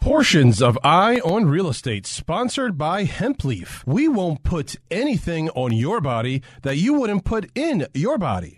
Portions of Eye on Real Estate, sponsored by Hempleaf. We won't put anything on your body that you wouldn't put in your body.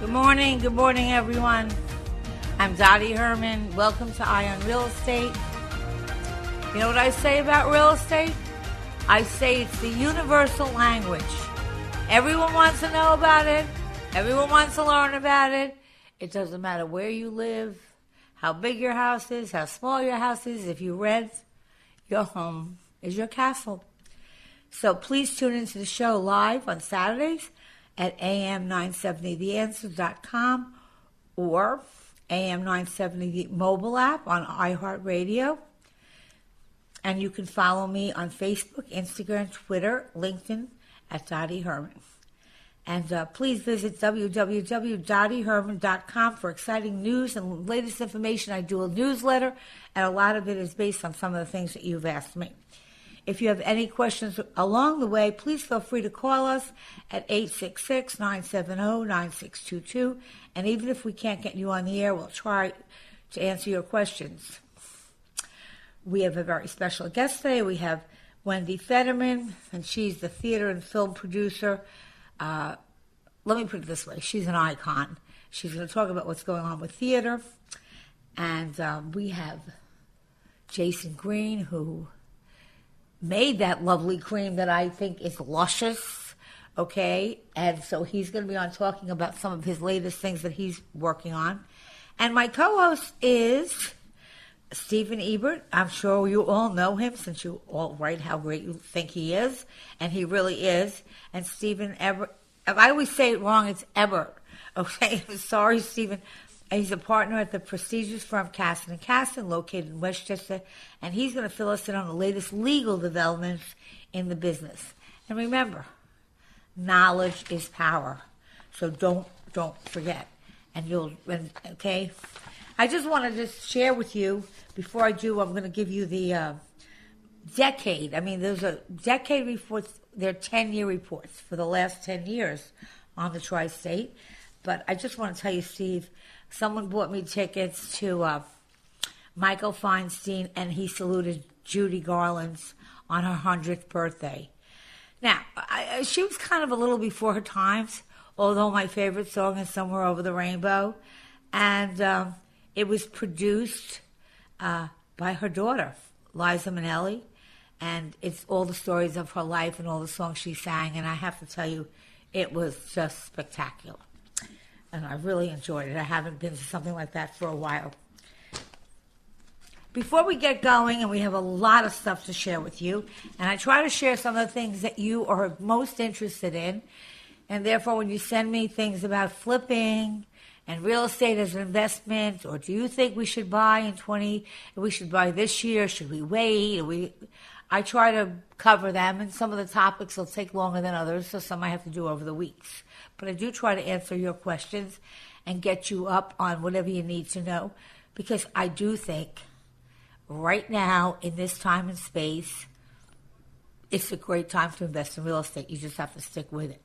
Good morning, good morning, everyone. I'm Dottie Herman. Welcome to Eye on Real Estate. You know what I say about real estate? I say it's the universal language. Everyone wants to know about it, everyone wants to learn about it. It doesn't matter where you live, how big your house is, how small your house is, if you rent, your home is your castle. So please tune into the show live on Saturdays at am970theanswers.com or AM970 mobile app on iHeartRadio. And you can follow me on Facebook, Instagram, Twitter, LinkedIn at Dottie Herman. And uh, please visit www.dottieherman.com for exciting news and latest information. I do a newsletter, and a lot of it is based on some of the things that you've asked me. If you have any questions along the way, please feel free to call us at 866 970 9622. And even if we can't get you on the air, we'll try to answer your questions. We have a very special guest today. We have Wendy Federman, and she's the theater and film producer. Uh, let me put it this way she's an icon. She's going to talk about what's going on with theater. And um, we have Jason Green, who made that lovely cream that I think is luscious. Okay. And so he's going to be on talking about some of his latest things that he's working on. And my co host is Stephen Ebert. I'm sure you all know him since you all write how great you think he is. And he really is. And Stephen Ebert, I always say it wrong, it's Ebert. Okay. I'm sorry, Stephen. He's a partner at the prestigious firm Caston and Caston, located in Westchester, and he's going to fill us in on the latest legal developments in the business. And remember, knowledge is power, so don't don't forget. And you'll okay. I just want to just share with you before I do. I'm going to give you the uh, decade. I mean, there's a decade reports. There are ten year reports for the last ten years on the tri-state. But I just want to tell you, Steve someone bought me tickets to uh, Michael Feinstein, and he saluted Judy Garland's on her hundredth birthday. Now, I, she was kind of a little before her times, although my favorite song is "Somewhere Over the Rainbow," and um, it was produced uh, by her daughter, Liza Minnelli, and it's all the stories of her life and all the songs she sang. And I have to tell you, it was just spectacular and I really enjoyed it. I haven't been to something like that for a while. Before we get going, and we have a lot of stuff to share with you, and I try to share some of the things that you are most interested in, and therefore, when you send me things about flipping and real estate as an investment, or do you think we should buy in 20, we should buy this year, should we wait? We, I try to cover them, and some of the topics will take longer than others, so some I have to do over the weeks but I do try to answer your questions and get you up on whatever you need to know because I do think right now in this time and space, it's a great time to invest in real estate. You just have to stick with it.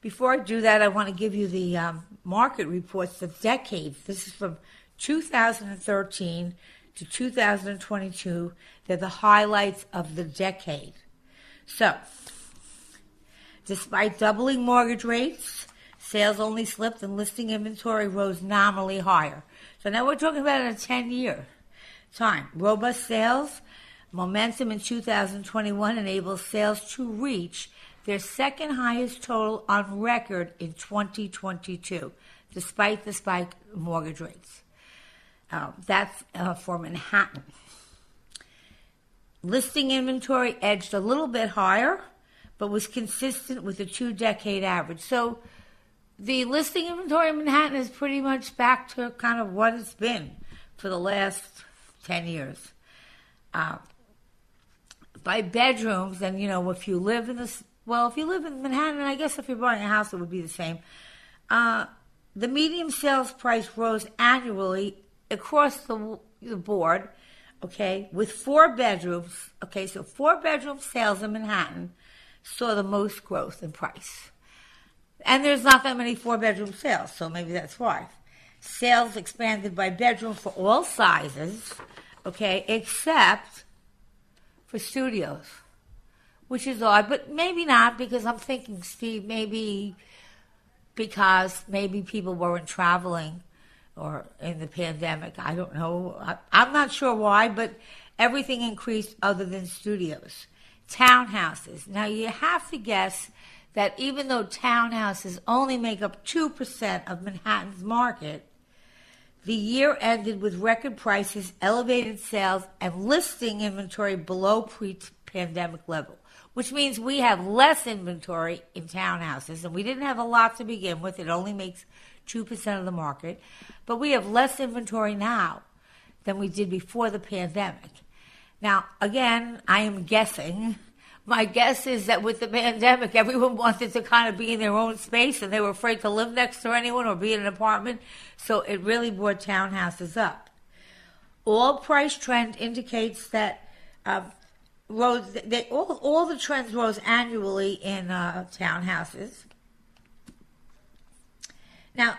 Before I do that, I want to give you the um, market reports of decades. This is from 2013 to 2022. They're the highlights of the decade. So, Despite doubling mortgage rates, sales only slipped and listing inventory rose nominally higher. So now we're talking about a 10 year. time. Robust sales momentum in 2021 enables sales to reach their second highest total on record in 2022, despite the spike in mortgage rates. Uh, that's uh, for Manhattan. Listing inventory edged a little bit higher, but was consistent with the two decade average. So the listing inventory in Manhattan is pretty much back to kind of what it's been for the last 10 years. Uh, by bedrooms, and you know, if you live in this, well, if you live in Manhattan, I guess if you're buying a house, it would be the same. Uh, the median sales price rose annually across the, the board, okay, with four bedrooms. Okay, so four bedroom sales in Manhattan saw the most growth in price. And there's not that many four bedroom sales, so maybe that's why. Sales expanded by bedroom for all sizes, okay, except for studios, which is odd, but maybe not because I'm thinking, Steve, maybe because maybe people weren't traveling or in the pandemic. I don't know. I, I'm not sure why, but everything increased other than studios. Townhouses. Now you have to guess that even though townhouses only make up 2% of Manhattan's market, the year ended with record prices, elevated sales, and listing inventory below pre pandemic level, which means we have less inventory in townhouses, and we didn't have a lot to begin with. It only makes 2% of the market, but we have less inventory now than we did before the pandemic. Now, again, I am guessing my guess is that with the pandemic, everyone wanted to kind of be in their own space and they were afraid to live next to anyone or be in an apartment. So it really brought townhouses up. All price trend indicates that um, rose, they, all, all the trends rose annually in uh, townhouses. Now,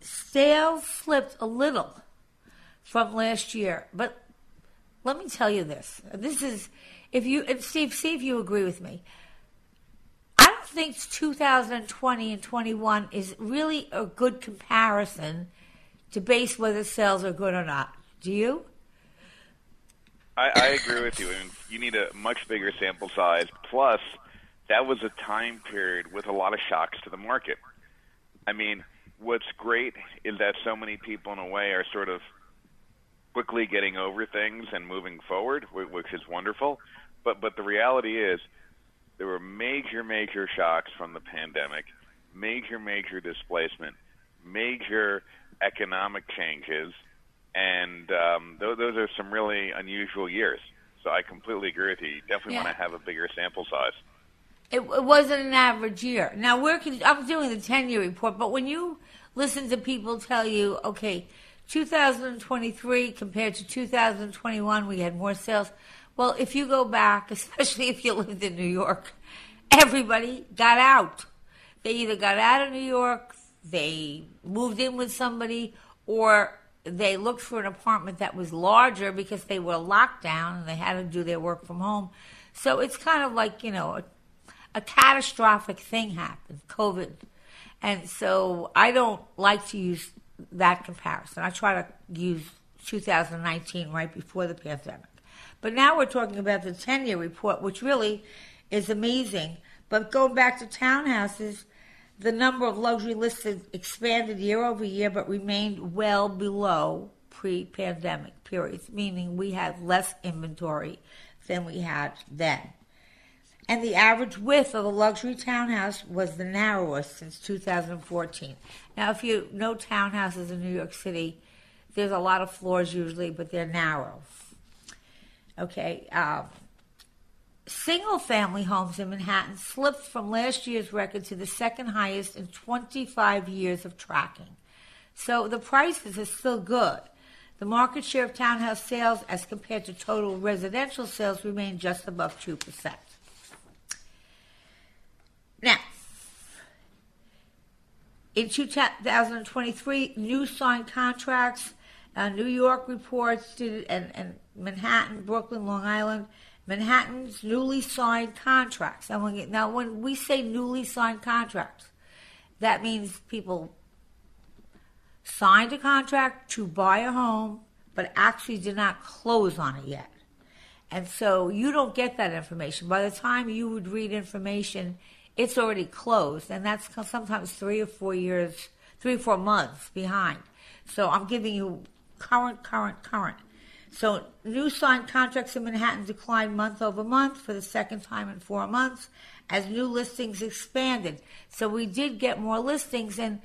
sales slipped a little from last year, but let me tell you this. This is if you Steve, see if you agree with me. I don't think 2020 and 21 is really a good comparison to base whether sales are good or not. Do you? I, I agree with you. I mean, you need a much bigger sample size. Plus, that was a time period with a lot of shocks to the market. I mean, what's great is that so many people, in a way, are sort of quickly getting over things and moving forward, which is wonderful. But but the reality is there were major major shocks from the pandemic, major major displacement, major economic changes, and um, those, those are some really unusual years. So I completely agree with you. You definitely yeah. want to have a bigger sample size. It, it wasn't an average year. Now we're I'm doing the 10 year report, but when you listen to people tell you, okay, 2023 compared to 2021, we had more sales. Well, if you go back, especially if you lived in New York, everybody got out. They either got out of New York, they moved in with somebody, or they looked for an apartment that was larger because they were locked down and they had to do their work from home. So it's kind of like, you know, a, a catastrophic thing happened, COVID. And so I don't like to use that comparison. I try to use 2019 right before the pandemic. But now we're talking about the 10 year report, which really is amazing. But going back to townhouses, the number of luxury listed expanded year over year, but remained well below pre pandemic periods, meaning we had less inventory than we had then. And the average width of a luxury townhouse was the narrowest since 2014. Now, if you know townhouses in New York City, there's a lot of floors usually, but they're narrow. Okay. Um, single family homes in Manhattan slipped from last year's record to the second highest in 25 years of tracking. So the prices are still good. The market share of townhouse sales as compared to total residential sales remained just above 2%. Now, in 2023, new signed contracts, uh, New York reports, and, and Manhattan, Brooklyn, Long Island, Manhattan's newly signed contracts. Now, when we say newly signed contracts, that means people signed a contract to buy a home but actually did not close on it yet. And so you don't get that information. By the time you would read information, it's already closed, and that's sometimes three or four years, three or four months behind. So I'm giving you current, current, current. So new signed contracts in Manhattan declined month over month for the second time in four months as new listings expanded. So we did get more listings, and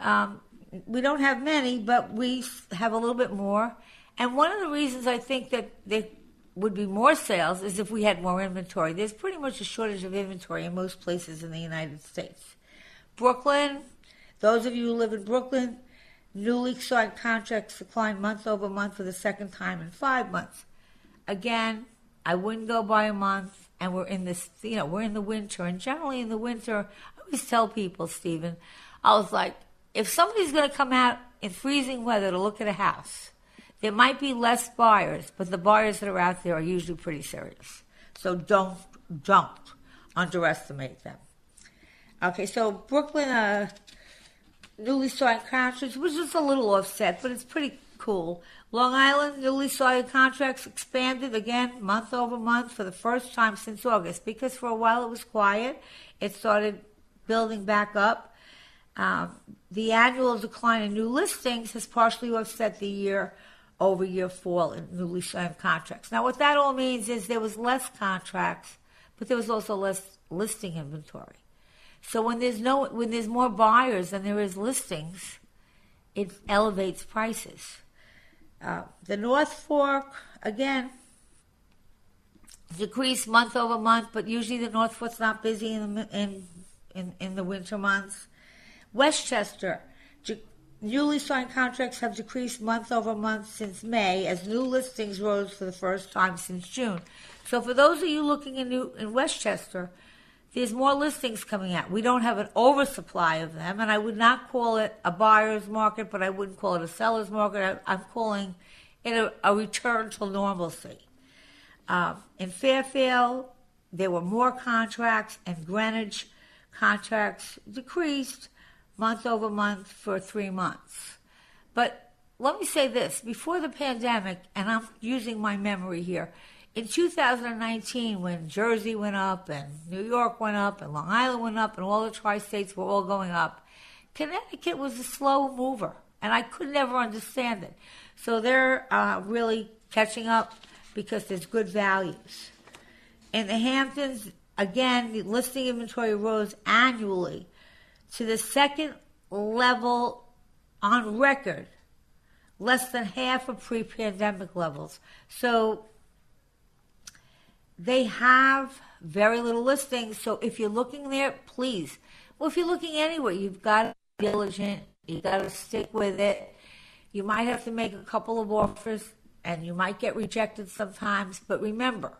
um, we don't have many, but we have a little bit more. And one of the reasons I think that there would be more sales is if we had more inventory. There's pretty much a shortage of inventory in most places in the United States. Brooklyn, those of you who live in Brooklyn, newly signed contracts declined month over month for the second time in five months. Again, I wouldn't go by a month, and we're in this, you know, we're in the winter, and generally in the winter, I always tell people, Stephen, I was like, if somebody's going to come out in freezing weather to look at a house, there might be less buyers, but the buyers that are out there are usually pretty serious. So don't don't underestimate them. Okay, so Brooklyn, uh, newly signed contracts, which is a little offset, but it's pretty cool. Long Island, newly signed contracts expanded again month over month for the first time since August because for a while it was quiet. It started building back up. Um, the annual decline in new listings has partially offset the year over year fall in newly signed contracts. Now, what that all means is there was less contracts, but there was also less listing inventory. So when there's no when there's more buyers than there is listings, it elevates prices. Uh, the North Fork again decreased month over month, but usually the North Fork's not busy in the, in, in in the winter months. Westchester Newly signed contracts have decreased month over month since May as new listings rose for the first time since June. So for those of you looking in, New, in Westchester, there's more listings coming out. We don't have an oversupply of them, and I would not call it a buyer's market, but I wouldn't call it a seller's market. I, am calling it a, a, return to normalcy. Um, in Fairfield, there were more contracts, and Greenwich contracts decreased month over month for three months. But let me say this before the pandemic, and I'm using my memory here, in 2019, when Jersey went up and New York went up and Long Island went up and all the tri states were all going up, Connecticut was a slow mover, and I could never understand it. So they're uh, really catching up because there's good values. In the Hamptons, again, the listing inventory rose annually to the second level on record, less than half of pre pandemic levels. So they have very little listings. So if you're looking there, please. Well, if you're looking anywhere, you've got to be diligent. You've got to stick with it. You might have to make a couple of offers and you might get rejected sometimes, but remember,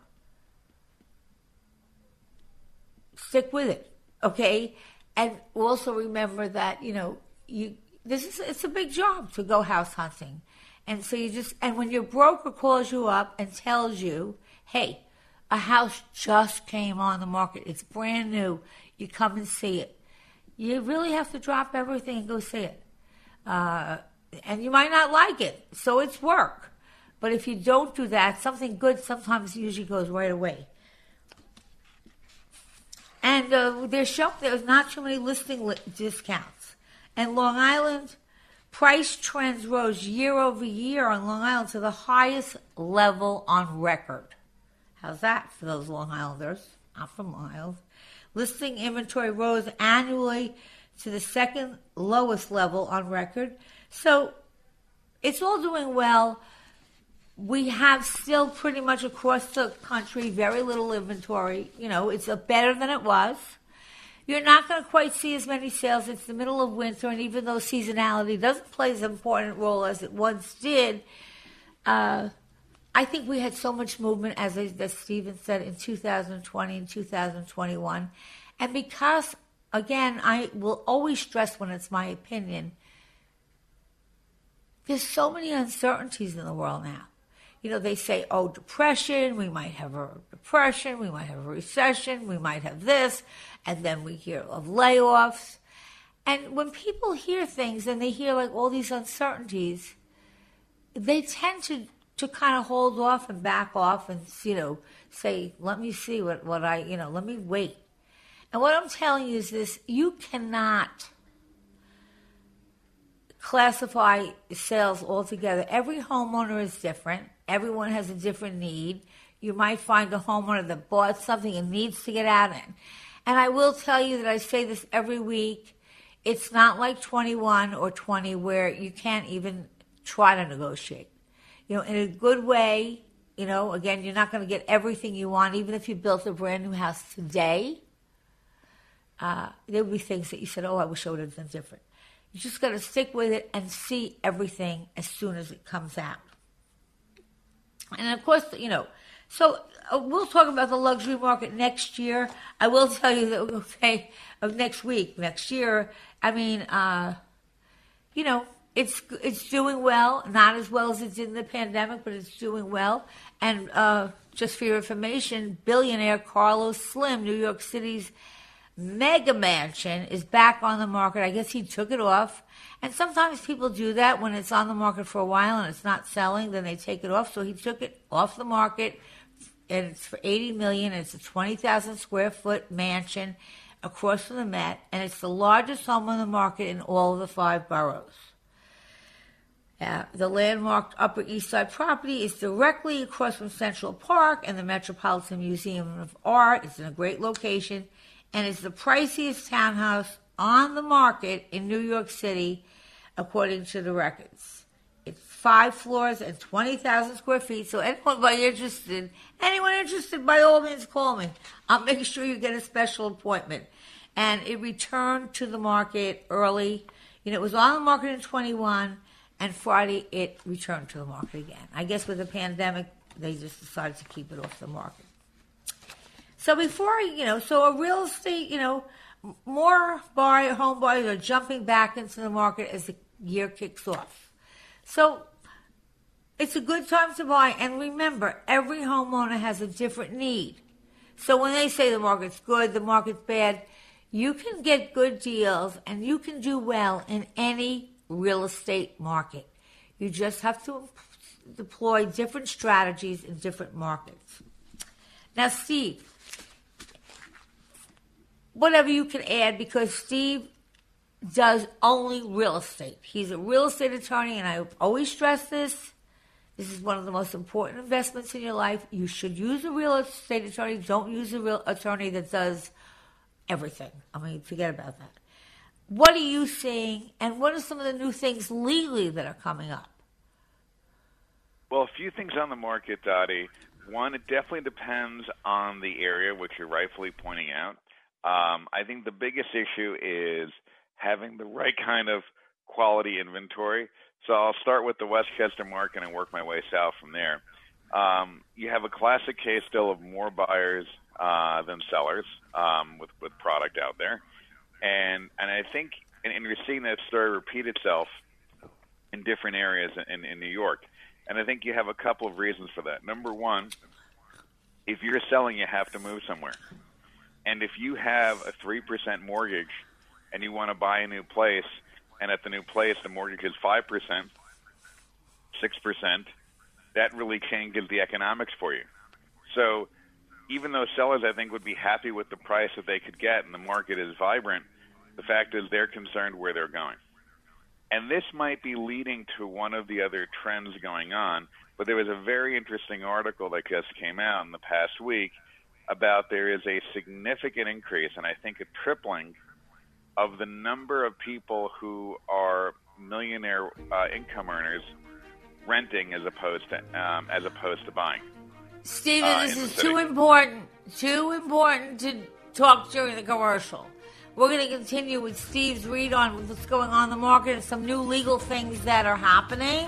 stick with it, okay? And also remember that you know you this is it's a big job to go house hunting. And so you just and when your broker calls you up and tells you hey a house just came on the market. It's brand new. You come and see it. You really have to drop everything and go see it. Uh, and you might not like it. So it's work. But if you don't do that something good sometimes usually goes right away and uh, they're showing there's not too many listing li- discounts. And Long Island, price trends rose year over year on Long Island to the highest level on record. How's that for those Long Islanders? I'm from Long Island. Listing inventory rose annually to the second lowest level on record. So it's all doing well we have still pretty much across the country very little inventory. You know, it's better than it was. You're not going to quite see as many sales. It's the middle of winter, and even though seasonality doesn't play as important a role as it once did, uh, I think we had so much movement, as, as Stephen said, in 2020 and 2021. And because, again, I will always stress when it's my opinion, there's so many uncertainties in the world now you know, they say, oh, depression, we might have a depression, we might have a recession, we might have this, and then we hear of layoffs. And when people hear things and they hear like all these uncertainties, they tend to to kind of hold off and back off and you know say, let me see what what I you know let me wait. And what I'm telling you is this: you cannot classify sales altogether. Every homeowner is different. Everyone has a different need. You might find a homeowner that bought something and needs to get out in. And I will tell you that I say this every week. It's not like 21 or 20 where you can't even try to negotiate. You know, in a good way, you know, again, you're not going to get everything you want, even if you built a brand new house today. Uh, there will be things that you said, oh, I wish I would have done different. You just got to stick with it and see everything as soon as it comes out. And of course, you know, so uh, we'll talk about the luxury market next year. I will tell you that we'll say of next week, next year. I mean, uh, you know, it's it's doing well, not as well as it did in the pandemic, but it's doing well. And uh, just for your information, billionaire Carlos Slim, New York City's mega mansion, is back on the market. I guess he took it off. And sometimes people do that when it's on the market for a while and it's not selling, then they take it off. So he took it off the market and it's for 80 million. It's a 20,000 square foot mansion across from the Met, and it's the largest home on the market in all of the five boroughs. Uh, the landmarked Upper East Side property is directly across from Central Park and the Metropolitan Museum of Art. It's in a great location, and it's the priciest townhouse on the market in New York City, according to the records It's five floors and 20,000 square feet. So anyone interested, anyone interested, by all means call me. I'll make sure you get a special appointment. And it returned to the market early. You know, it was on the market in 21, and Friday it returned to the market again. I guess with the pandemic, they just decided to keep it off the market. So before, you know, so a real estate, you know, more buyer, home buyers are jumping back into the market as the year kicks off. So it's a good time to buy. And remember, every homeowner has a different need. So when they say the market's good, the market's bad, you can get good deals and you can do well in any real estate market. You just have to deploy different strategies in different markets. Now, Steve, whatever you can add, because Steve does only real estate. He's a real estate attorney, and I always stress this this is one of the most important investments in your life. You should use a real estate attorney. Don't use a real attorney that does everything. I mean, forget about that. What are you seeing, and what are some of the new things legally that are coming up? Well, a few things on the market, Dottie. One, it definitely depends on the area, which you're rightfully pointing out. Um, I think the biggest issue is having the right kind of quality inventory. So I'll start with the Westchester market and work my way south from there. Um, you have a classic case still of more buyers uh, than sellers um, with with product out there, and and I think and, and you're seeing that story repeat itself in different areas in, in New York, and I think you have a couple of reasons for that. Number one, if you're selling, you have to move somewhere, and if you have a three percent mortgage and you want to buy a new place and at the new place the mortgage is five percent, six percent, that really changes the economics for you. So even though sellers I think would be happy with the price that they could get and the market is vibrant, the fact is they're concerned where they're going. And this might be leading to one of the other trends going on, but there was a very interesting article that just came out in the past week about there is a significant increase and I think a tripling of the number of people who are millionaire uh, income earners renting as opposed to um, as opposed to buying. Stephen, uh, this is too important, too important to talk during the commercial. We're going to continue with Steve's read on what's going on in the market and some new legal things that are happening.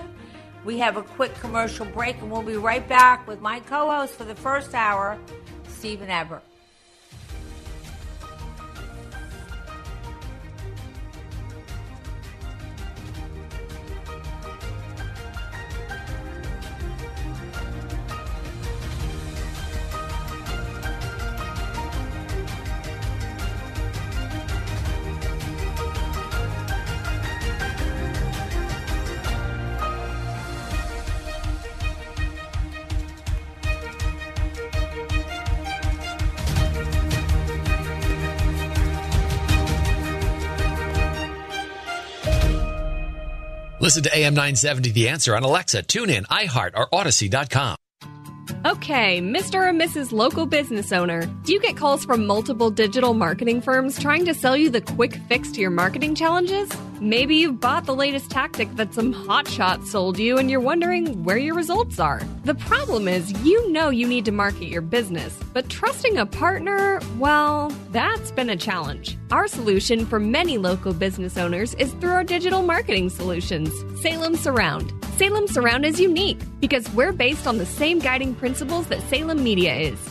We have a quick commercial break, and we'll be right back with my co-host for the first hour, Stephen Ebert. Listen to AM 970 The Answer on Alexa, TuneIn, iHeart, or Audacy.com. Okay, Mr. and Mrs. Local Business Owner, do you get calls from multiple digital marketing firms trying to sell you the quick fix to your marketing challenges? Maybe you've bought the latest tactic that some hotshot sold you and you're wondering where your results are. The problem is, you know you need to market your business, but trusting a partner, well, that's been a challenge. Our solution for many local business owners is through our digital marketing solutions, Salem Surround. Salem Surround is unique because we're based on the same guiding principles that Salem Media is.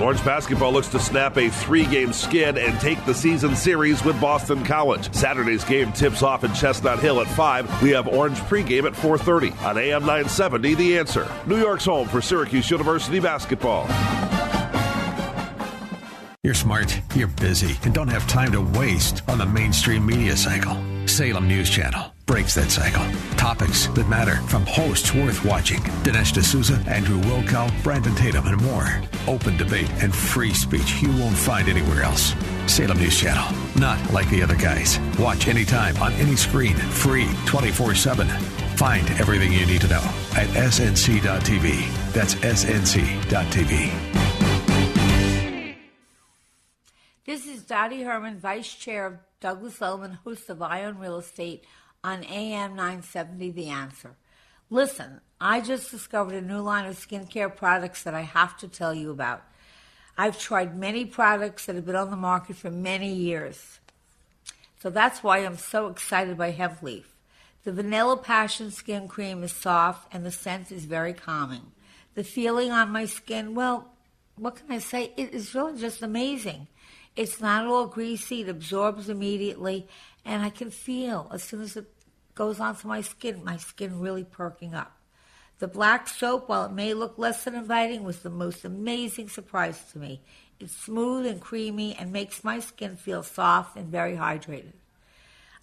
Orange basketball looks to snap a three game skid and take the season series with Boston College. Saturday's game tips off in Chestnut Hill at 5. We have Orange pregame at 4.30 on AM 970 The Answer. New York's home for Syracuse University basketball. You're smart, you're busy, and don't have time to waste on the mainstream media cycle. Salem News Channel breaks that cycle. Topics that matter from hosts worth watching Dinesh D'Souza, Andrew Wilkow, Brandon Tatum, and more. Open debate and free speech you won't find anywhere else. Salem News Channel, not like the other guys. Watch anytime on any screen, free 24 7. Find everything you need to know at snc.tv. That's snc.tv. This is Dottie Herman, Vice Chair of Douglas Elliman, host of Eye on Real Estate on AM 970 The Answer. Listen, I just discovered a new line of skincare products that I have to tell you about. I've tried many products that have been on the market for many years. So that's why I'm so excited by Hemp Leaf. The Vanilla Passion Skin Cream is soft and the scent is very calming. The feeling on my skin, well, what can I say? It is really just amazing. It's not at all greasy, it absorbs immediately, and I can feel as soon as it goes onto my skin, my skin really perking up. The black soap, while it may look less than inviting, was the most amazing surprise to me. It's smooth and creamy and makes my skin feel soft and very hydrated.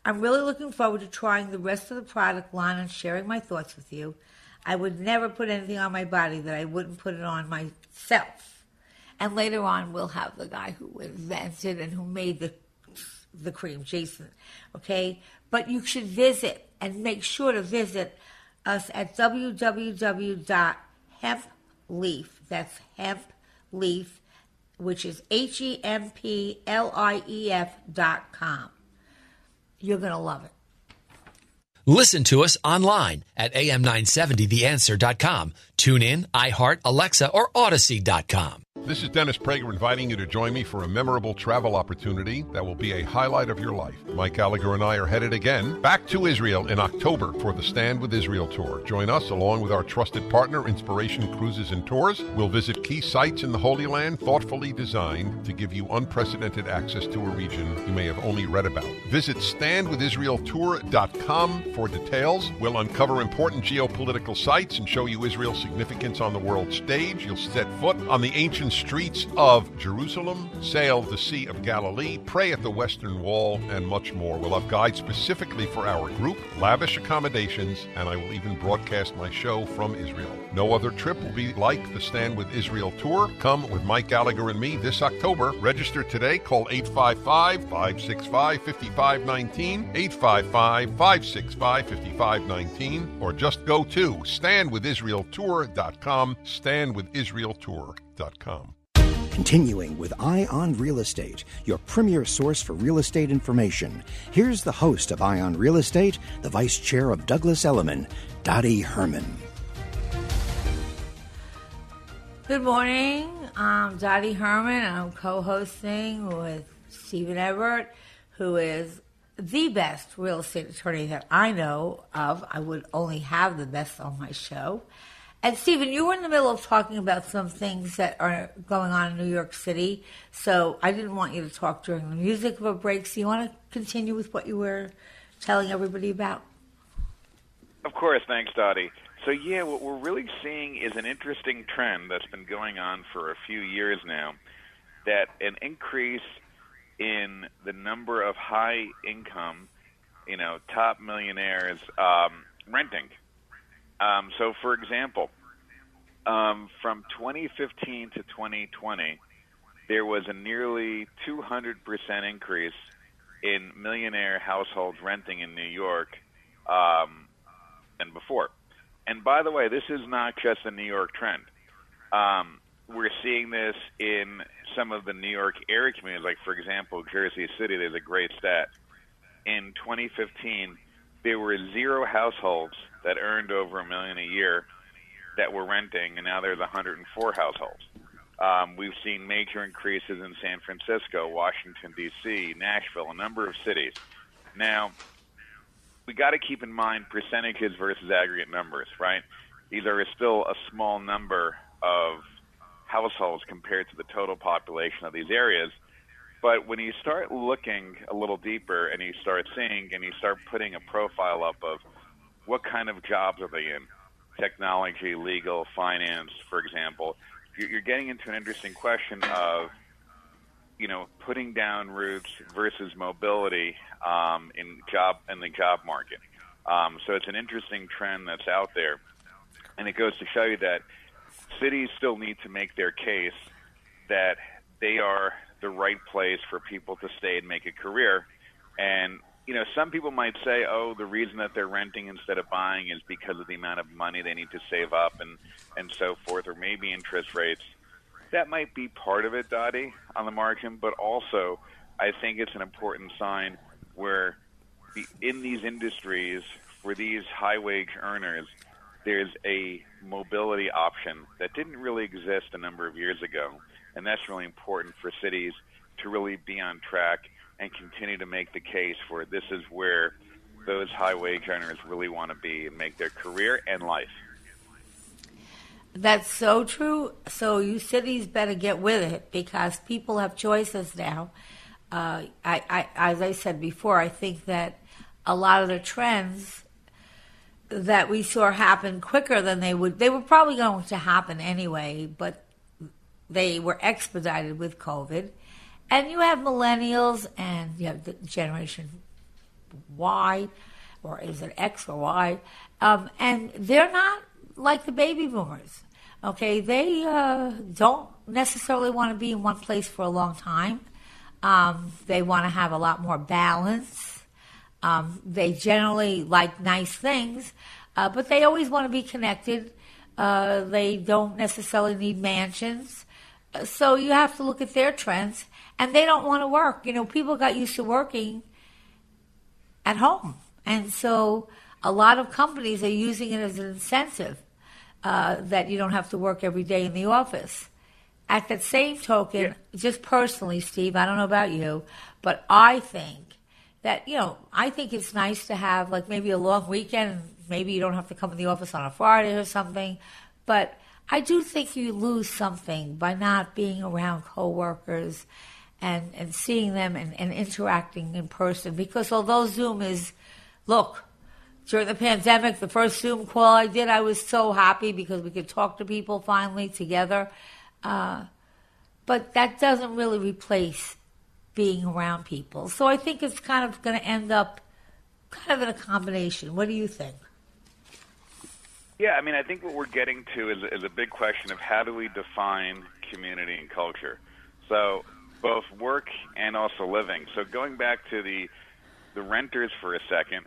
I'm really looking forward to trying the rest of the product line and sharing my thoughts with you. I would never put anything on my body that I wouldn't put it on myself. And later on, we'll have the guy who invented and who made the the cream, Jason. Okay, but you should visit and make sure to visit us at www.hempleaf. That's hemp leaf, which is H E M P L I E F dot com. You're gonna love it. Listen to us online at am970theanswer.com. Tune in, iHeart, Alexa, or Audacy.com. This is Dennis Prager inviting you to join me for a memorable travel opportunity that will be a highlight of your life. Mike Gallagher and I are headed again back to Israel in October for the Stand with Israel tour. Join us along with our trusted partner, Inspiration Cruises and Tours. We'll visit key sites in the Holy Land thoughtfully designed to give you unprecedented access to a region you may have only read about. Visit standwithisraeltour.com for details. We'll uncover important geopolitical sites and show you Israel's significance on the world stage. You'll set foot on the ancient streets of Jerusalem, sail the Sea of Galilee, pray at the Western Wall, and much more. We'll have guides specifically for our group, lavish accommodations, and I will even broadcast my show from Israel. No other trip will be like the Stand with Israel tour. Come with Mike Gallagher and me this October. Register today. Call 855 565 5519, 855 565 5519, or just go to standwithisraeltour.com, standwithisraeltour.com. Continuing with Eye on Real Estate, your premier source for real estate information. Here's the host of Eye on Real Estate, the vice chair of Douglas Elliman, Dottie Herman. Good morning. I'm Dottie Herman. I'm co hosting with Stephen Everett, who is the best real estate attorney that I know of. I would only have the best on my show. And Stephen, you were in the middle of talking about some things that are going on in New York City, so I didn't want you to talk during the music of a break. So you want to continue with what you were telling everybody about? Of course, thanks, Dottie. So yeah, what we're really seeing is an interesting trend that's been going on for a few years now. That an increase in the number of high income, you know, top millionaires um, renting. Um, so, for example, um, from 2015 to 2020, there was a nearly 200% increase in millionaire households renting in New York um, than before. And by the way, this is not just a New York trend. Um, we're seeing this in some of the New York area communities, like, for example, Jersey City. There's a great stat. In 2015, there were zero households that earned over a million a year that were renting, and now there's 104 households. Um, we've seen major increases in San Francisco, Washington, D.C., Nashville, a number of cities. Now, we got to keep in mind percentages versus aggregate numbers, right? These are still a small number of households compared to the total population of these areas. But when you start looking a little deeper and you start seeing and you start putting a profile up of what kind of jobs are they in, technology, legal, finance, for example, you're getting into an interesting question of, you know, putting down roots versus mobility um, in job in the job market. Um, so it's an interesting trend that's out there, and it goes to show you that cities still need to make their case that they are the right place for people to stay and make a career. And you know, some people might say, "Oh, the reason that they're renting instead of buying is because of the amount of money they need to save up and and so forth, or maybe interest rates." That might be part of it, Dottie, on the margin, but also I think it's an important sign where the, in these industries, for these high wage earners, there's a mobility option that didn't really exist a number of years ago. And that's really important for cities to really be on track and continue to make the case for this is where those high wage earners really want to be and make their career and life. That's so true. So you cities better get with it because people have choices now. Uh, I, I, as I said before, I think that a lot of the trends that we saw happen quicker than they would, they were probably going to happen anyway, but they were expedited with COVID. And you have millennials and you have the generation Y, or is it X or Y? Um, and they're not like the baby boomers. Okay, they uh, don't necessarily want to be in one place for a long time. Um, they want to have a lot more balance. Um, they generally like nice things, uh, but they always want to be connected. Uh, they don't necessarily need mansions. So you have to look at their trends, and they don't want to work. You know, people got used to working at home, and so a lot of companies are using it as an incentive uh, that you don't have to work every day in the office. At that same token, yeah. just personally, Steve, I don't know about you, but I think that, you know, I think it's nice to have like maybe a long weekend. Maybe you don't have to come in the office on a Friday or something. But I do think you lose something by not being around coworkers and, and seeing them and, and interacting in person. Because although Zoom is, look, during the pandemic, the first Zoom call I did, I was so happy because we could talk to people finally together. Uh, but that doesn't really replace being around people. So I think it's kind of going to end up kind of in a combination. What do you think? Yeah, I mean, I think what we're getting to is, is a big question of how do we define community and culture. So both work and also living. So going back to the the renters for a second,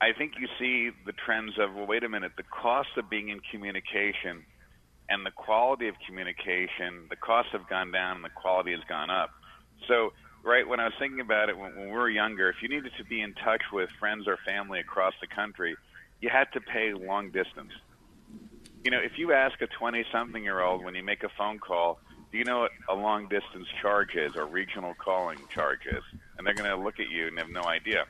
I think you see the trends of, well, wait a minute, the cost of being in communication and the quality of communication, the costs have gone down and the quality has gone up. So, right, when I was thinking about it when, when we were younger, if you needed to be in touch with friends or family across the country, you had to pay long distance. You know, if you ask a 20 something year old when you make a phone call, do you know what a long distance charge is or regional calling charge is? And they're going to look at you and have no idea.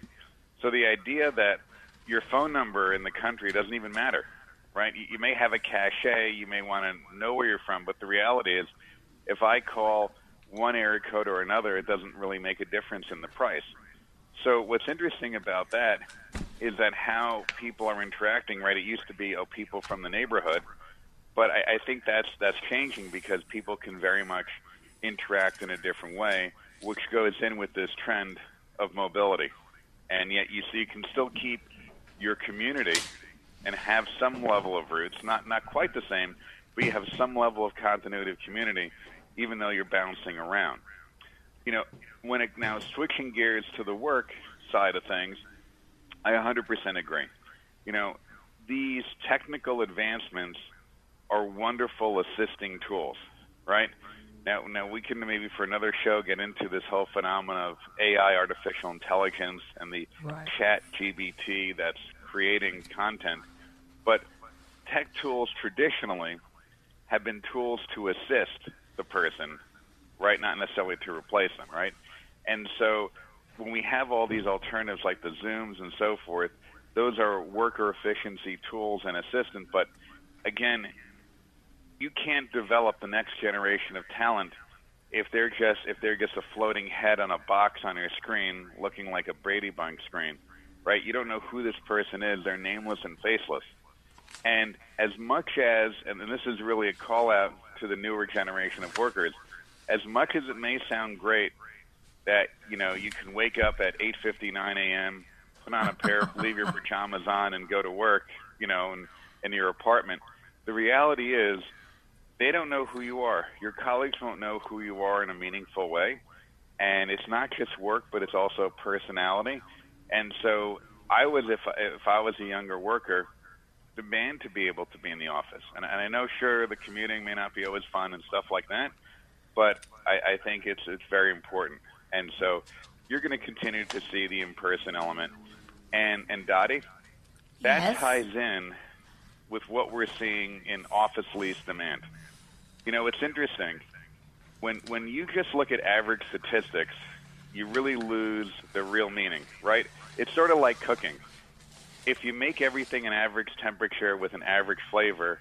So the idea that your phone number in the country doesn't even matter, right? You, you may have a cachet, you may want to know where you're from, but the reality is, if I call one area code or another, it doesn't really make a difference in the price. So what's interesting about that is that how people are interacting. Right? It used to be oh people from the neighborhood, but I, I think that's that's changing because people can very much interact in a different way, which goes in with this trend of mobility. And yet you see you can still keep your community and have some level of roots, not not quite the same, but you have some level of continuity of community, even though you're bouncing around. You know, when it now switching gears to the work side of things, I 100% agree. You know, these technical advancements are wonderful assisting tools, right? Now, now we can maybe for another show get into this whole phenomenon of AI, artificial intelligence, and the Right. chat GBT that's creating content. But tech tools traditionally have been tools to assist the person, right? Not necessarily to replace them, right? And so when we have all these alternatives like the Zooms and so forth, those are worker efficiency tools and assistants. But again, you can't develop the next generation of talent if they're just if they're just a floating head on a box on your screen looking like a Brady Bunch screen, right? You don't know who this person is. They're nameless and faceless. And as much as, and this is really a call out to the newer generation of workers, as much as it may sound great that you know you can wake up at 8:59 a.m., put on a pair, leave your pajamas on, and go to work, you know, in, in your apartment. The reality is, they don't know who you are. Your colleagues won't know who you are in a meaningful way, and it's not just work, but it's also personality. And so, I was if if I was a younger worker, demand to be able to be in the office. And, and I know, sure, the commuting may not be always fun and stuff like that, but I, I think it's it's very important. And so, you're going to continue to see the in-person element. And and Dottie, that Yes. ties in with what we're seeing in office lease demand. You know, it's interesting when when you just look at average statistics, you really lose the real meaning, right? It's sort of like cooking. If you make everything an average temperature with an average flavor,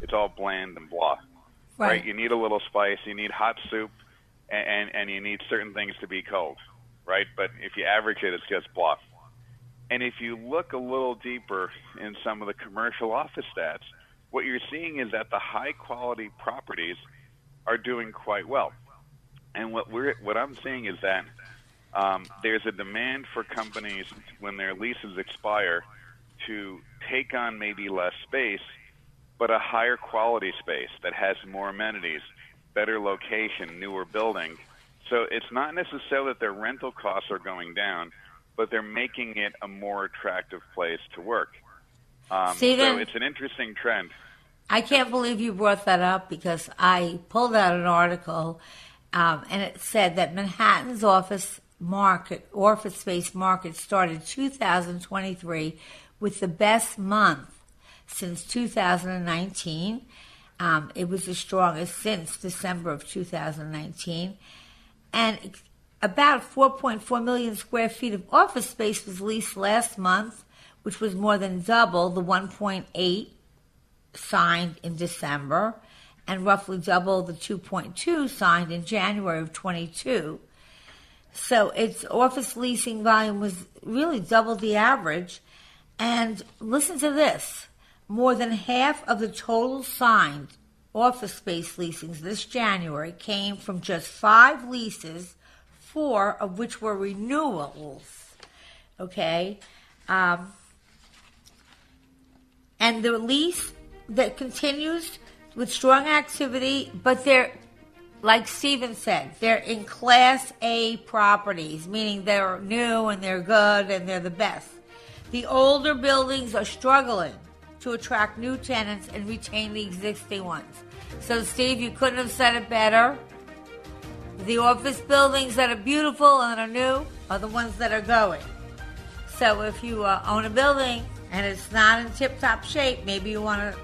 it's all bland and blah. Right. You need a little spice. You need hot soup, and, and you need certain things to be cold, right? But if you average it, it's just blah. And if you look a little deeper in some of the commercial office stats, what you're seeing is that the high quality properties are doing quite well. And what we're what I'm seeing is that um, there's a demand for companies when their leases expire to take on maybe less space, but a higher quality space that has more amenities, better location, newer building. So it's not necessarily that their rental costs are going down, but they're making it a more attractive place to work. Um, so it's an interesting trend. I can't believe you brought that up because I pulled out an article um, and it said that Manhattan's office market, office space market started 2023 with the best month since 2019. Um, it was the strongest since December of 2019. And about 4.4 million square feet of office space was leased last month, which was more than double the 1.8 signed in December and roughly double the 2.2 signed in January of 22. So its office leasing volume was really double the average. And listen to this more than half of the total signed office space leasings this January came from just five leases, four of which were renewals. Okay? Um, and the lease that continues with strong activity, but they're, like Steven said, they're in Class A properties, meaning they're new and they're good and they're the best. The older buildings are struggling to attract new tenants and retain the existing ones. So, Steve, you couldn't have said it better. The office buildings that are beautiful and are new are the ones that are going. So, if you uh, own a building and it's not in tip top shape, maybe you want to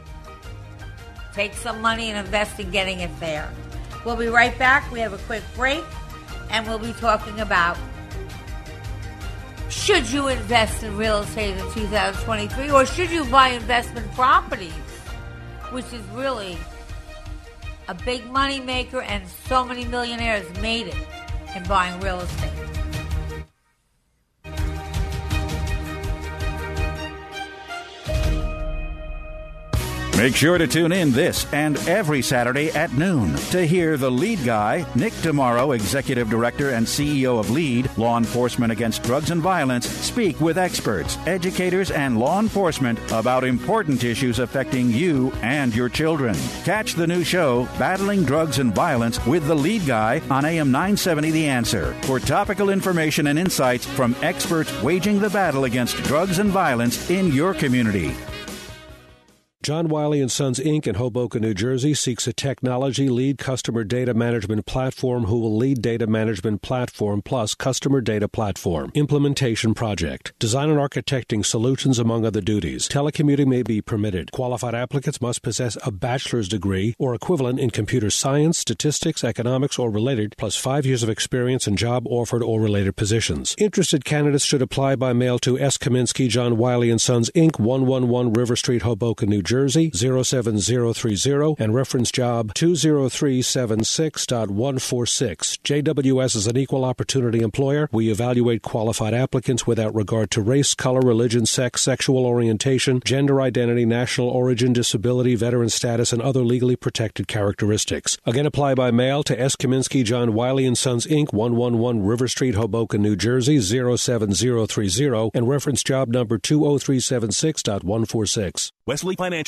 take some money and invest in getting it there. We'll be right back. We have a quick break and we'll be talking about should you invest in real estate in 2023 or should you buy investment properties, which is really a big money maker and so many millionaires made it in buying real estate. Make sure to tune in this and every Saturday at noon to hear the lead guy, Nick DeMauro, Executive Director and CEO of LEAD, Law Enforcement Against Drugs and Violence, speak with experts, educators, and law enforcement about important issues affecting you and your children. Catch the new show, Battling Drugs and Violence, with the lead guy on AM 970 The Answer for topical information and insights from experts waging the battle against drugs and violence in your community. John Wiley Sons Inc. in Hoboken, New Jersey seeks a technology lead customer data management platform who will lead data management platform plus customer data platform implementation project. Design and architecting solutions among other duties. Telecommuting may be permitted. Qualified applicants must possess a bachelor's degree or equivalent in computer science, statistics, economics, or related, plus five years of experience in job offered or related positions. Interested candidates should apply by mail to S. Kaminsky, John Wiley Sons Inc., 111 River Street, Hoboken, New Jersey 07030 and reference job 20376.146. JWS is an equal opportunity employer. We evaluate qualified applicants without regard to race, color, religion, sex, sexual orientation, gender identity, national origin, disability, veteran status, and other legally protected characteristics. Again, apply by mail to S. Kaminsky, John Wiley and Sons Inc., 111 River Street, Hoboken, New Jersey 07030 and reference job number 20376.146. Wesley Financial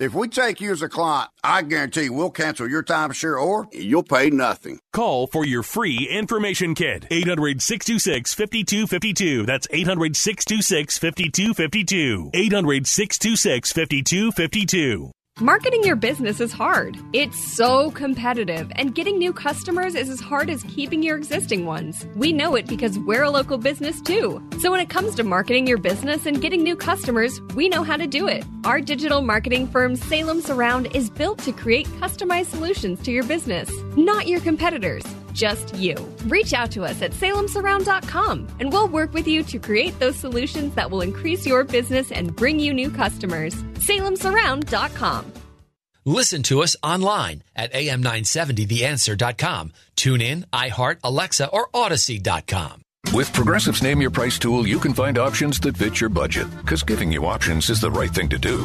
If we take you as a client, I guarantee we'll cancel your timeshare or you'll pay nothing. Call for your free information kit. 800 626 5252. That's 800 626 5252. 800 626 5252. Marketing your business is hard. It's so competitive, and getting new customers is as hard as keeping your existing ones. We know it because we're a local business too. So when it comes to marketing your business and getting new customers, we know how to do it. Our digital marketing firm Salem Surround is built to create customized solutions to your business, not your competitors just you. Reach out to us at salemsurround.com and we'll work with you to create those solutions that will increase your business and bring you new customers. salemsurround.com. Listen to us online at am970theanswer.com. Tune in, iHeart, Alexa, or Odyssey.com. With Progressive's Name Your Price tool, you can find options that fit your budget, because giving you options is the right thing to do.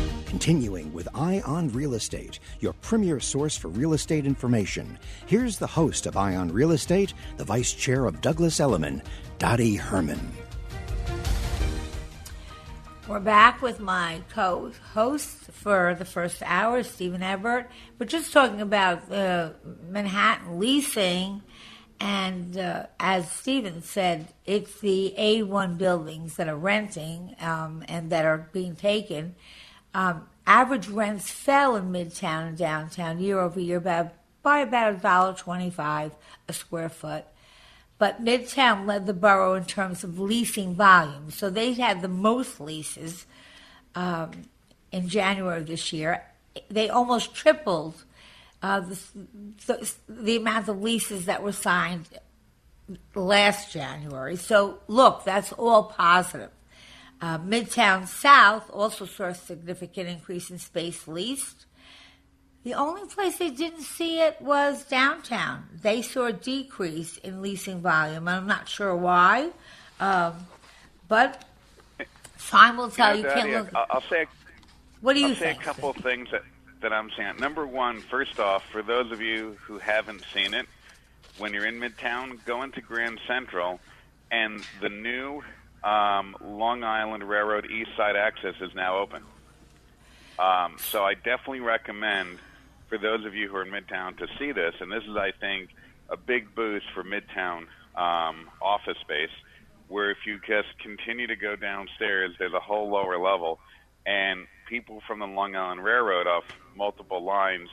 Continuing with Eye on Real Estate, your premier source for real estate information. Here's the host of Eye on Real Estate, the vice chair of Douglas Elliman, Dottie Herman. We're back with my co host for the first hour, Stephen Everett. We're just talking about uh, Manhattan leasing. And uh, as Stephen said, it's the A1 buildings that are renting um, and that are being taken. Um, average rents fell in Midtown and downtown year over year by, by about $1.25 a square foot but Midtown led the borough in terms of leasing volume. So they had the most leases um, in January of this year. They almost tripled uh, the, the, the, amount of leases that were signed last January. So, look, that's all positive. Uh, Midtown South also saw a significant increase in space leased. The only place they didn't see it was downtown. They saw a decrease in leasing volume. I'm not sure why, um, but time will tell. You, know, can't look. I'll say. What do you I'll think? say a couple of things that that I'm saying. Number one, first off, for those of you who haven't seen it, when you're in Midtown, go into Grand Central and the new um, Long Island Railroad East Side access is now open. Um, so I definitely recommend for those of you who are in Midtown to see this, and this is, I think, a big boost for Midtown um, office space, where if you just continue to go downstairs, there's a whole lower level, and people from the Long Island Railroad off multiple lines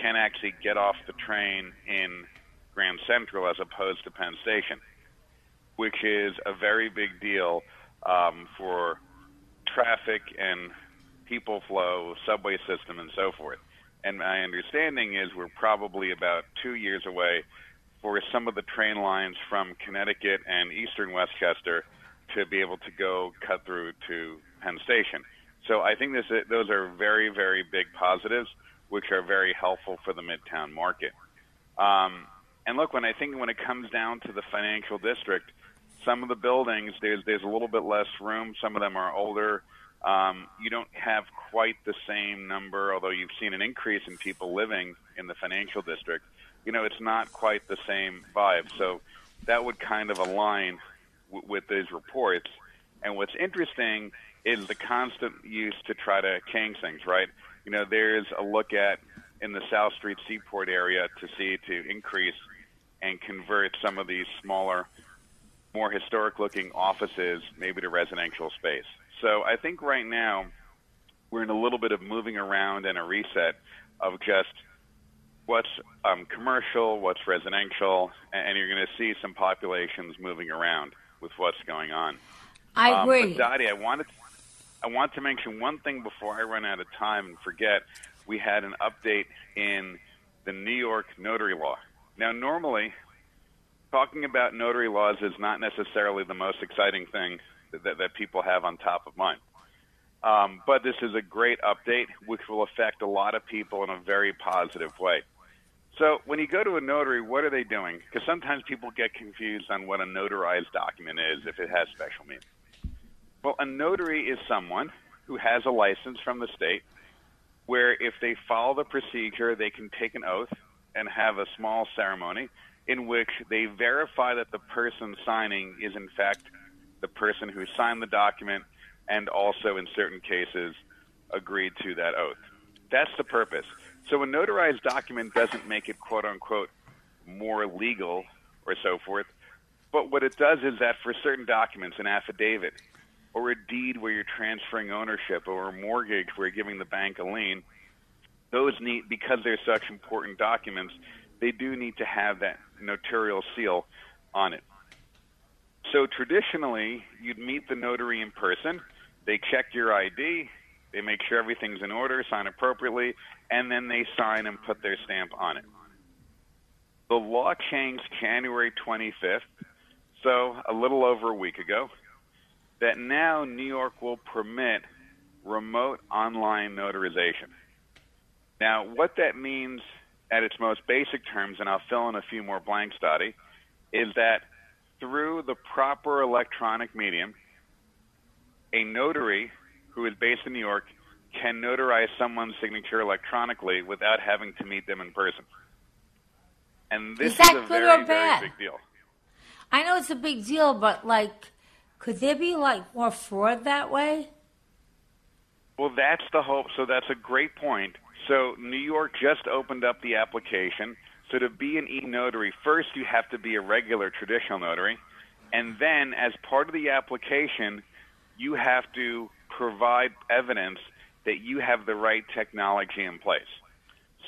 can actually get off the train in Grand Central as opposed to Penn Station, which is a very big deal um, for traffic and people flow, subway system, and so forth. And my understanding is we're probably about two years away for some of the train lines from Connecticut and Eastern Westchester to be able to go cut through to Penn Station. So I think this, those are very, very big positives, which are very helpful for the Midtown market. Um, and look, when I think when it comes down to the financial district, some of the buildings there's there's a little bit less room. Some of them are older. Um, you don't have quite the same number, although you've seen an increase in people living in the financial district. You know, it's not quite the same vibe. So that would kind of align w- with these reports. And what's interesting is the constant use to try to change things, right? You know, there's a look at in the South Street Seaport area to see to increase and convert some of these smaller, more historic looking offices maybe to residential space. So I think right now we're in a little bit of moving around and a reset of just what's um, commercial, what's residential, and you're going to see some populations moving around with what's going on. I agree. Um, but Dottie, I wanted I want to mention one thing before I run out of time and forget. We had an update in the New York notary law. Now, normally, talking about notary laws is not necessarily the most exciting thing that, that people have on top of mind. Um, but this is a great update, which will affect a lot of people in a very positive way. So, when you go to a notary, what are they doing? Because sometimes people get confused on what a notarized document is if it has special meaning. Well, a notary is someone who has a license from the state where if they follow the procedure, they can take an oath and have a small ceremony in which they verify that the person signing is in fact the person who signed the document and also in certain cases agreed to that oath. That's the purpose. So a notarized document doesn't make it quote unquote more legal or so forth. But what it does is that for certain documents, an affidavit or a deed where you're transferring ownership or a mortgage where you're giving the bank a lien, those need because they're such important documents, they do need to have that notarial seal on it. So traditionally, you'd meet the notary in person. They check your ID, they make sure everything's in order, sign appropriately, and then they sign and put their stamp on it. The law changed January 25th, so a little over a week ago, that now New York will permit remote online notarization. Now, what that means at its most basic terms, and I'll fill in a few more blanks, Dottie, is that through the proper electronic medium, a notary who is based in New York can notarize someone's signature electronically without having to meet them in person. And this Is that a good very, or very bad? big deal. I know it's a big deal, but like, could there be like more fraud that way? Well, that's the hope. So that's a great point. So New York just opened up the application. So to be an e-notary, first you have to be a regular traditional notary, and then as part of the application, you have to provide evidence that you have the right technology in place.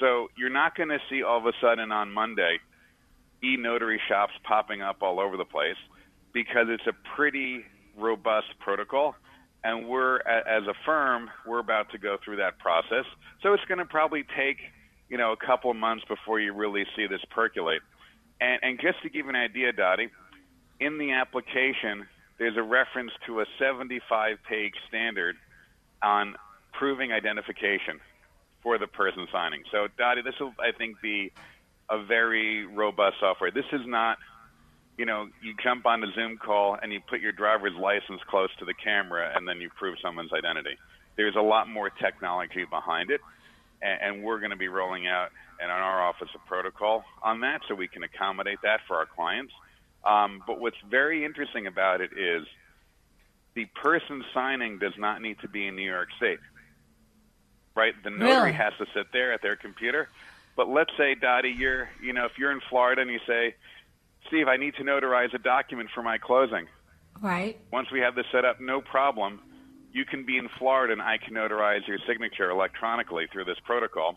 So you're not going to see all of a sudden on Monday e-notary shops popping up all over the place because it's a pretty robust protocol and we're as a firm we're about to go through that process. So it's going to probably take you know a couple of months before you really see this percolate. And, and just to give an idea dottie in the application there's a reference to a 75 page standard on proving identification for the person signing. So dottie this will i think be a very robust software. This is not you know, you jump on a Zoom call and you put your driver's license close to the camera and then you prove someone's identity. There's a lot more technology behind it, and, and we're going to be rolling out in our office a protocol on that so we can accommodate that for our clients. Um, but what's very interesting about it is the person signing does not need to be in New York State. Right? The notary Really? has to sit there at their computer. But let's say, Dottie, you're, you know, if you're in Florida and you say, Steve, I need to notarize a document for my closing. Right. Once we have this set up, no problem. You can be in Florida and I can notarize your signature electronically through this protocol,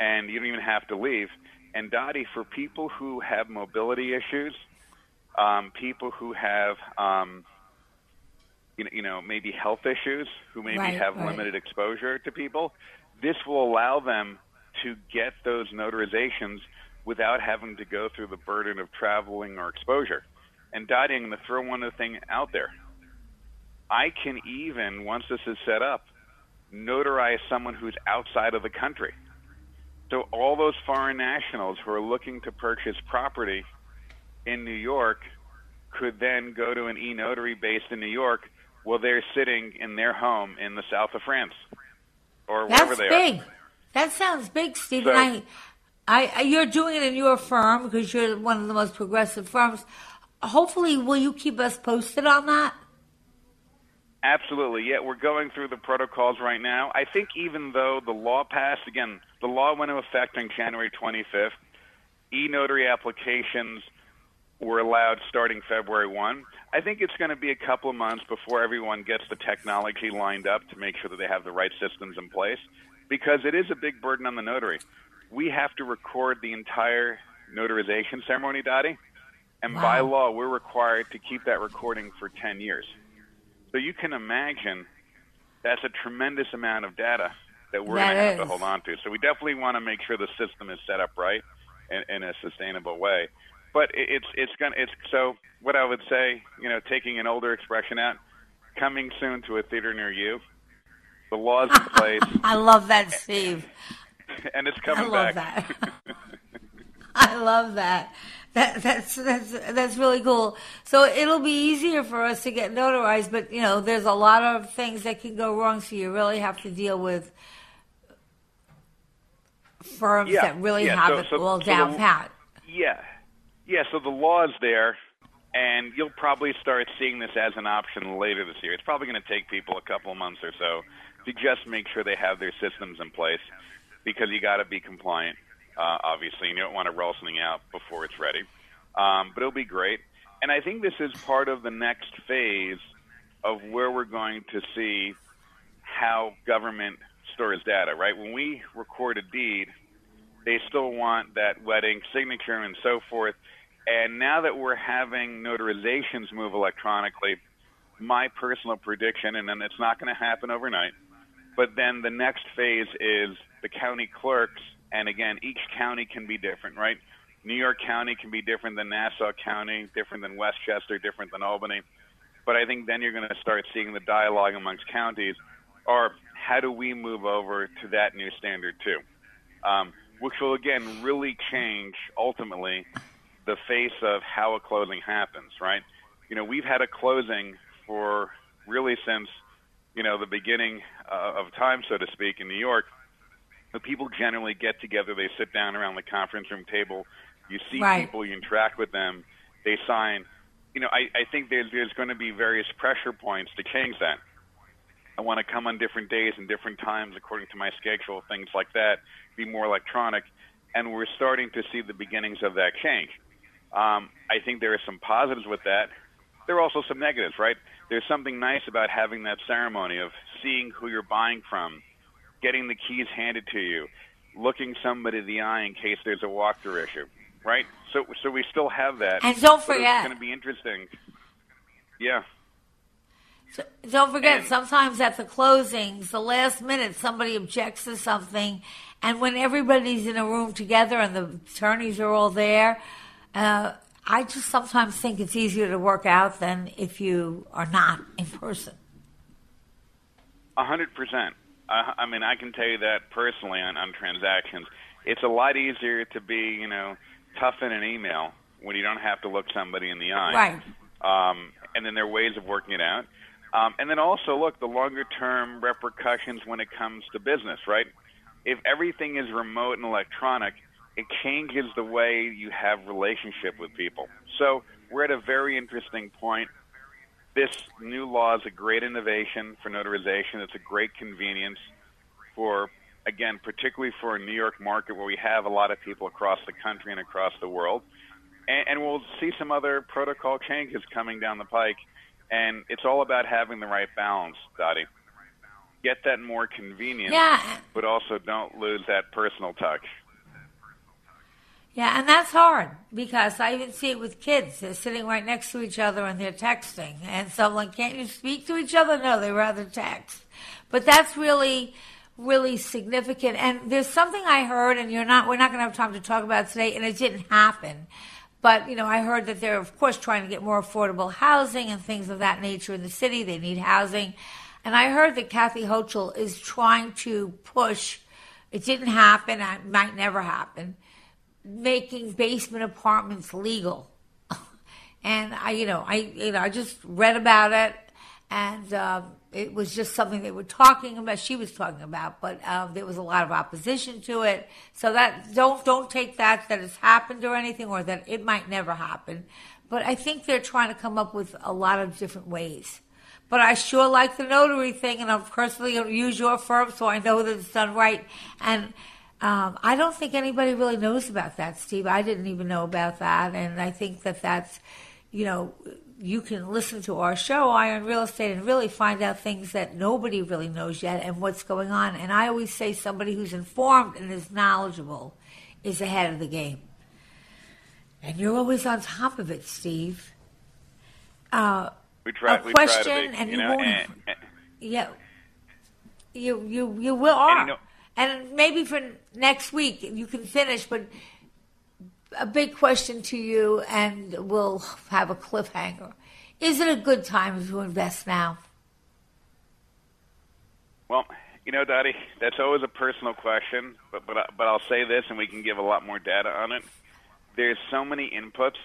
and you don't even have to leave. And Dottie, for people who have mobility issues, um, people who have, um, you know, you know, maybe health issues, who maybe Right, have right. limited exposure to people, this will allow them to get those notarizations without having to go through the burden of traveling or exposure. And Dottie, I'm going to throw one other thing out there. I can even, once this is set up, notarize someone who's outside of the country. So all those foreign nationals who are looking to purchase property in New York could then go to an e-notary based in New York while they're sitting in their home in the south of France or wherever That's they big. are. That sounds big, Steve. So- I, I, you're doing it in your firm because you're one of the most progressive firms. Hopefully, will you keep us posted on that? Absolutely. Yeah, we're going through the protocols right now. I think even though the law passed, again, the law went into effect on January 25th, e notary applications were allowed starting February 1. I think it's going to be a couple of months before everyone gets the technology lined up to make sure that they have the right systems in place because it is a big burden on the notary. We have to record the entire notarization ceremony, Dottie, and by law, we're required to keep that recording for 10 years. So you can imagine that's a tremendous amount of data that we're going to have to hold on to. So we definitely want to make sure the system is set up right in, in a sustainable way. But it, it's it's going to it's so what I would say, you know, taking an older expression out, coming soon to a theater near you. The laws in place, I love that, Steve. and it's I coming love back. that. I love that. That that's that's that's really cool. So it'll be easier for us to get notarized, but you know, there's a lot of things that can go wrong. So you really have to deal with firms Yeah, that really yeah, have so- it so- down the- pat. Yeah. Yeah, so the law is there, and you'll probably start seeing this as an option later this year. It's probably going to take people a couple of months or so to just make sure they have their systems in place because you got to be compliant, uh, obviously, and you don't want to roll something out before it's ready. Um, but it'll be great. And I think this is part of the next phase of where we're going to see how government stores data, right? When we record a deed, they still want that wedding signature and so forth. And now that we're having notarizations move electronically, my personal prediction, and then it's not going to happen overnight, but then the next phase is the county clerks, and again, each county can be different, right? New York County can be different than Nassau County, different than Westchester, different than Albany. But I think then you're going to start seeing the dialogue amongst counties, or how do we move over to that new standard too? Um, which will again really change ultimately the face of how a closing happens, right? You know, we've had a closing for really since, you know, the beginning uh, of time, so to speak, in New York. The people generally get together, they sit down around the conference room table, you see Right. people, you interact with them, they sign. You know, I, I think there's, there's going to be various pressure points to change that. I want to come on different days and different times according to my schedule, things like that, be more electronic. And we're starting to see the beginnings of that change. Um, I think there are some positives with that. There are also some negatives, right? There's something nice about having that ceremony of seeing who you're buying from, getting the keys handed to you, looking somebody in the eye in case there's a walkthrough issue, right? So, so we still have that. And don't forget- it's going to be interesting. Yeah. So, don't forget, sometimes at the closings, the last minute, somebody objects to something, and when everybody's in a room together and the attorneys are all there, uh, I just sometimes think it's easier to work out than if you are not in person. A hundred percent. I I mean, I can tell you that personally on, on transactions. It's a lot easier to be, you know, tough in an email when you don't have to look somebody in the eye. Right. Um, and then there are ways of working it out. Um, and then also, look, the longer term repercussions when it comes to business, right? If everything is remote and electronic, it changes the way you have relationship with people. So we're at a very interesting point. This new law is a great innovation for notarization. It's a great convenience for, again, particularly for a New York market where we have a lot of people across the country and across the world. And, and we'll see some other protocol changes coming down the pike. And it's all about having the right balance, Dottie. Get that more convenient, Yeah. but also don't lose that personal touch. Yeah, and that's hard because I even see it with kids. They're sitting right next to each other and they're texting. And someone can't you speak to each other? No, they rather text. But that's really, really significant. And there's something I heard, and you're not, we're not going to have time to talk about today, and it didn't happen. But, you know, I heard that they're, of course, trying to get more affordable housing and things of that nature in the city. They need housing. And I heard that Kathy Hochul is trying to push, it didn't happen, it might never happen, making basement apartments legal. and I, you know, I, you know, I just read about it, and um, it was just something they were talking about. She was talking about, but uh, there was a lot of opposition to it. So that don't don't take that that it's happened or anything, or that it might never happen. But I think they're trying to come up with a lot of different ways. But I sure like the notary thing, and I'm personally going to use your firm, so I know that it's done right. And um, I don't think anybody really knows about that, Steve. I didn't even know about that, and I think that that's, you know, you can listen to our show, Eye on Real Estate, and really find out things that nobody really knows yet and what's going on. And I always say somebody who's informed and is knowledgeable is ahead of the game. And you're always on top of it, Steve. Uh, We try. a we try question, to be, and you you know, won't- and, and, yeah, you you you will are, you know- and maybe for next week you can finish. But a big question to you, and we'll have a cliffhanger: Is it a good time to invest now? Well, you know, Dottie, that's always a personal question, but but but I'll say this, and we can give a lot more data on it. There's so many inputs,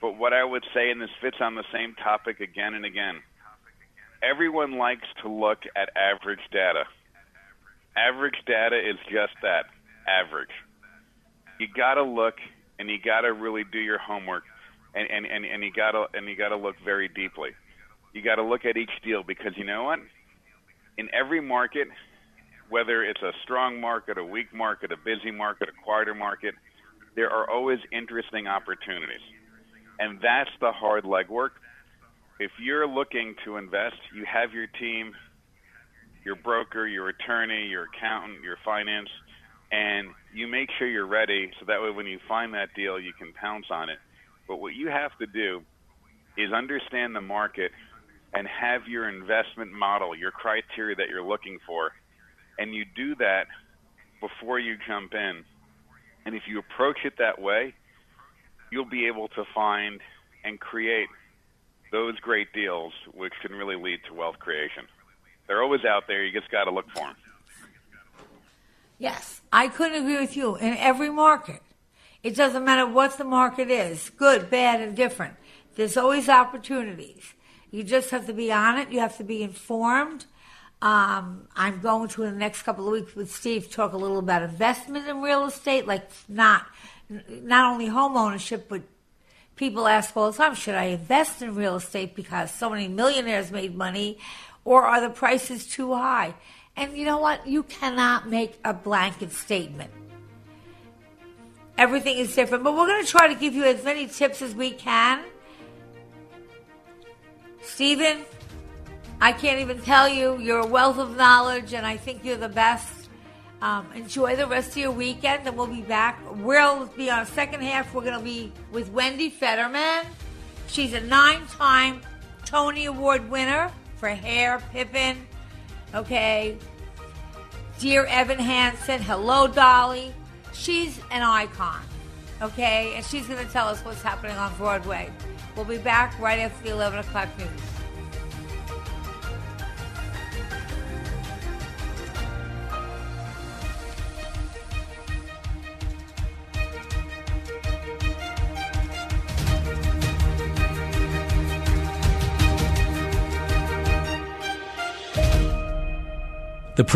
but what I would say, and this fits on the same topic again and again. Everyone likes to look at average data. Average data is just that, average. You got to look, and you got to really do your homework, and and and, and you got to and you got to look very deeply. You got to look at each deal because you know what? in every market, whether it's a strong market, a weak market, a busy market, a quieter market, there are always interesting opportunities. And that's the hard legwork. If you're looking to invest, you have your team, your broker, your attorney, your accountant, your finance, and you make sure you're ready so that way when you find that deal, you can pounce on it. But what you have to do is understand the market and have your investment model, your criteria that you're looking for, and you do that before you jump in. And if you approach it that way, you'll be able to find and create those great deals, which can really lead to wealth creation. They're always out there. You just got to look for them. Yes, I couldn't agree with you. In every market, it doesn't matter what the market is, good, bad, and different. There's always opportunities. You just have to be on it. You have to be informed. Um, I'm going to in the next couple of weeks with Steve talk a little about investment in real estate, like not not only home ownership, but people ask all the time, should I invest in real estate because so many millionaires made money, or are the prices too high? And you know what? You cannot make a blanket statement. Everything is different, but we're going to try to give you as many tips as we can. Stephen, I can't even tell you. You're a wealth of knowledge, and I think you're the best. Um, enjoy the rest of your weekend, and we'll be back. We'll be on second half. We're going to be with Wendy Federman. She's a nine time Tony Award winner for Hair Pippin. Okay. Dear Evan Hansen, hello, Dolly. She's an icon. Okay. And she's going to tell us what's happening on Broadway. We'll be back right after the 11 o'clock news.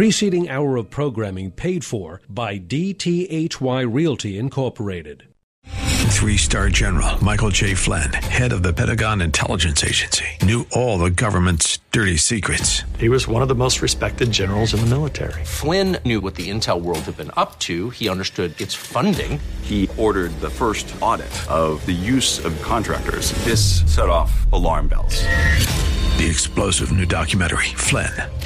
Preceding hour of programming paid for by DTHY Realty Incorporated. Three star general Michael J. Flynn, head of the Pentagon Intelligence Agency, knew all the government's dirty secrets. He was one of the most respected generals in the military. Flynn knew what the intel world had been up to. He understood its funding. He ordered the first audit of the use of contractors. This set off alarm bells. The explosive new documentary, Flynn,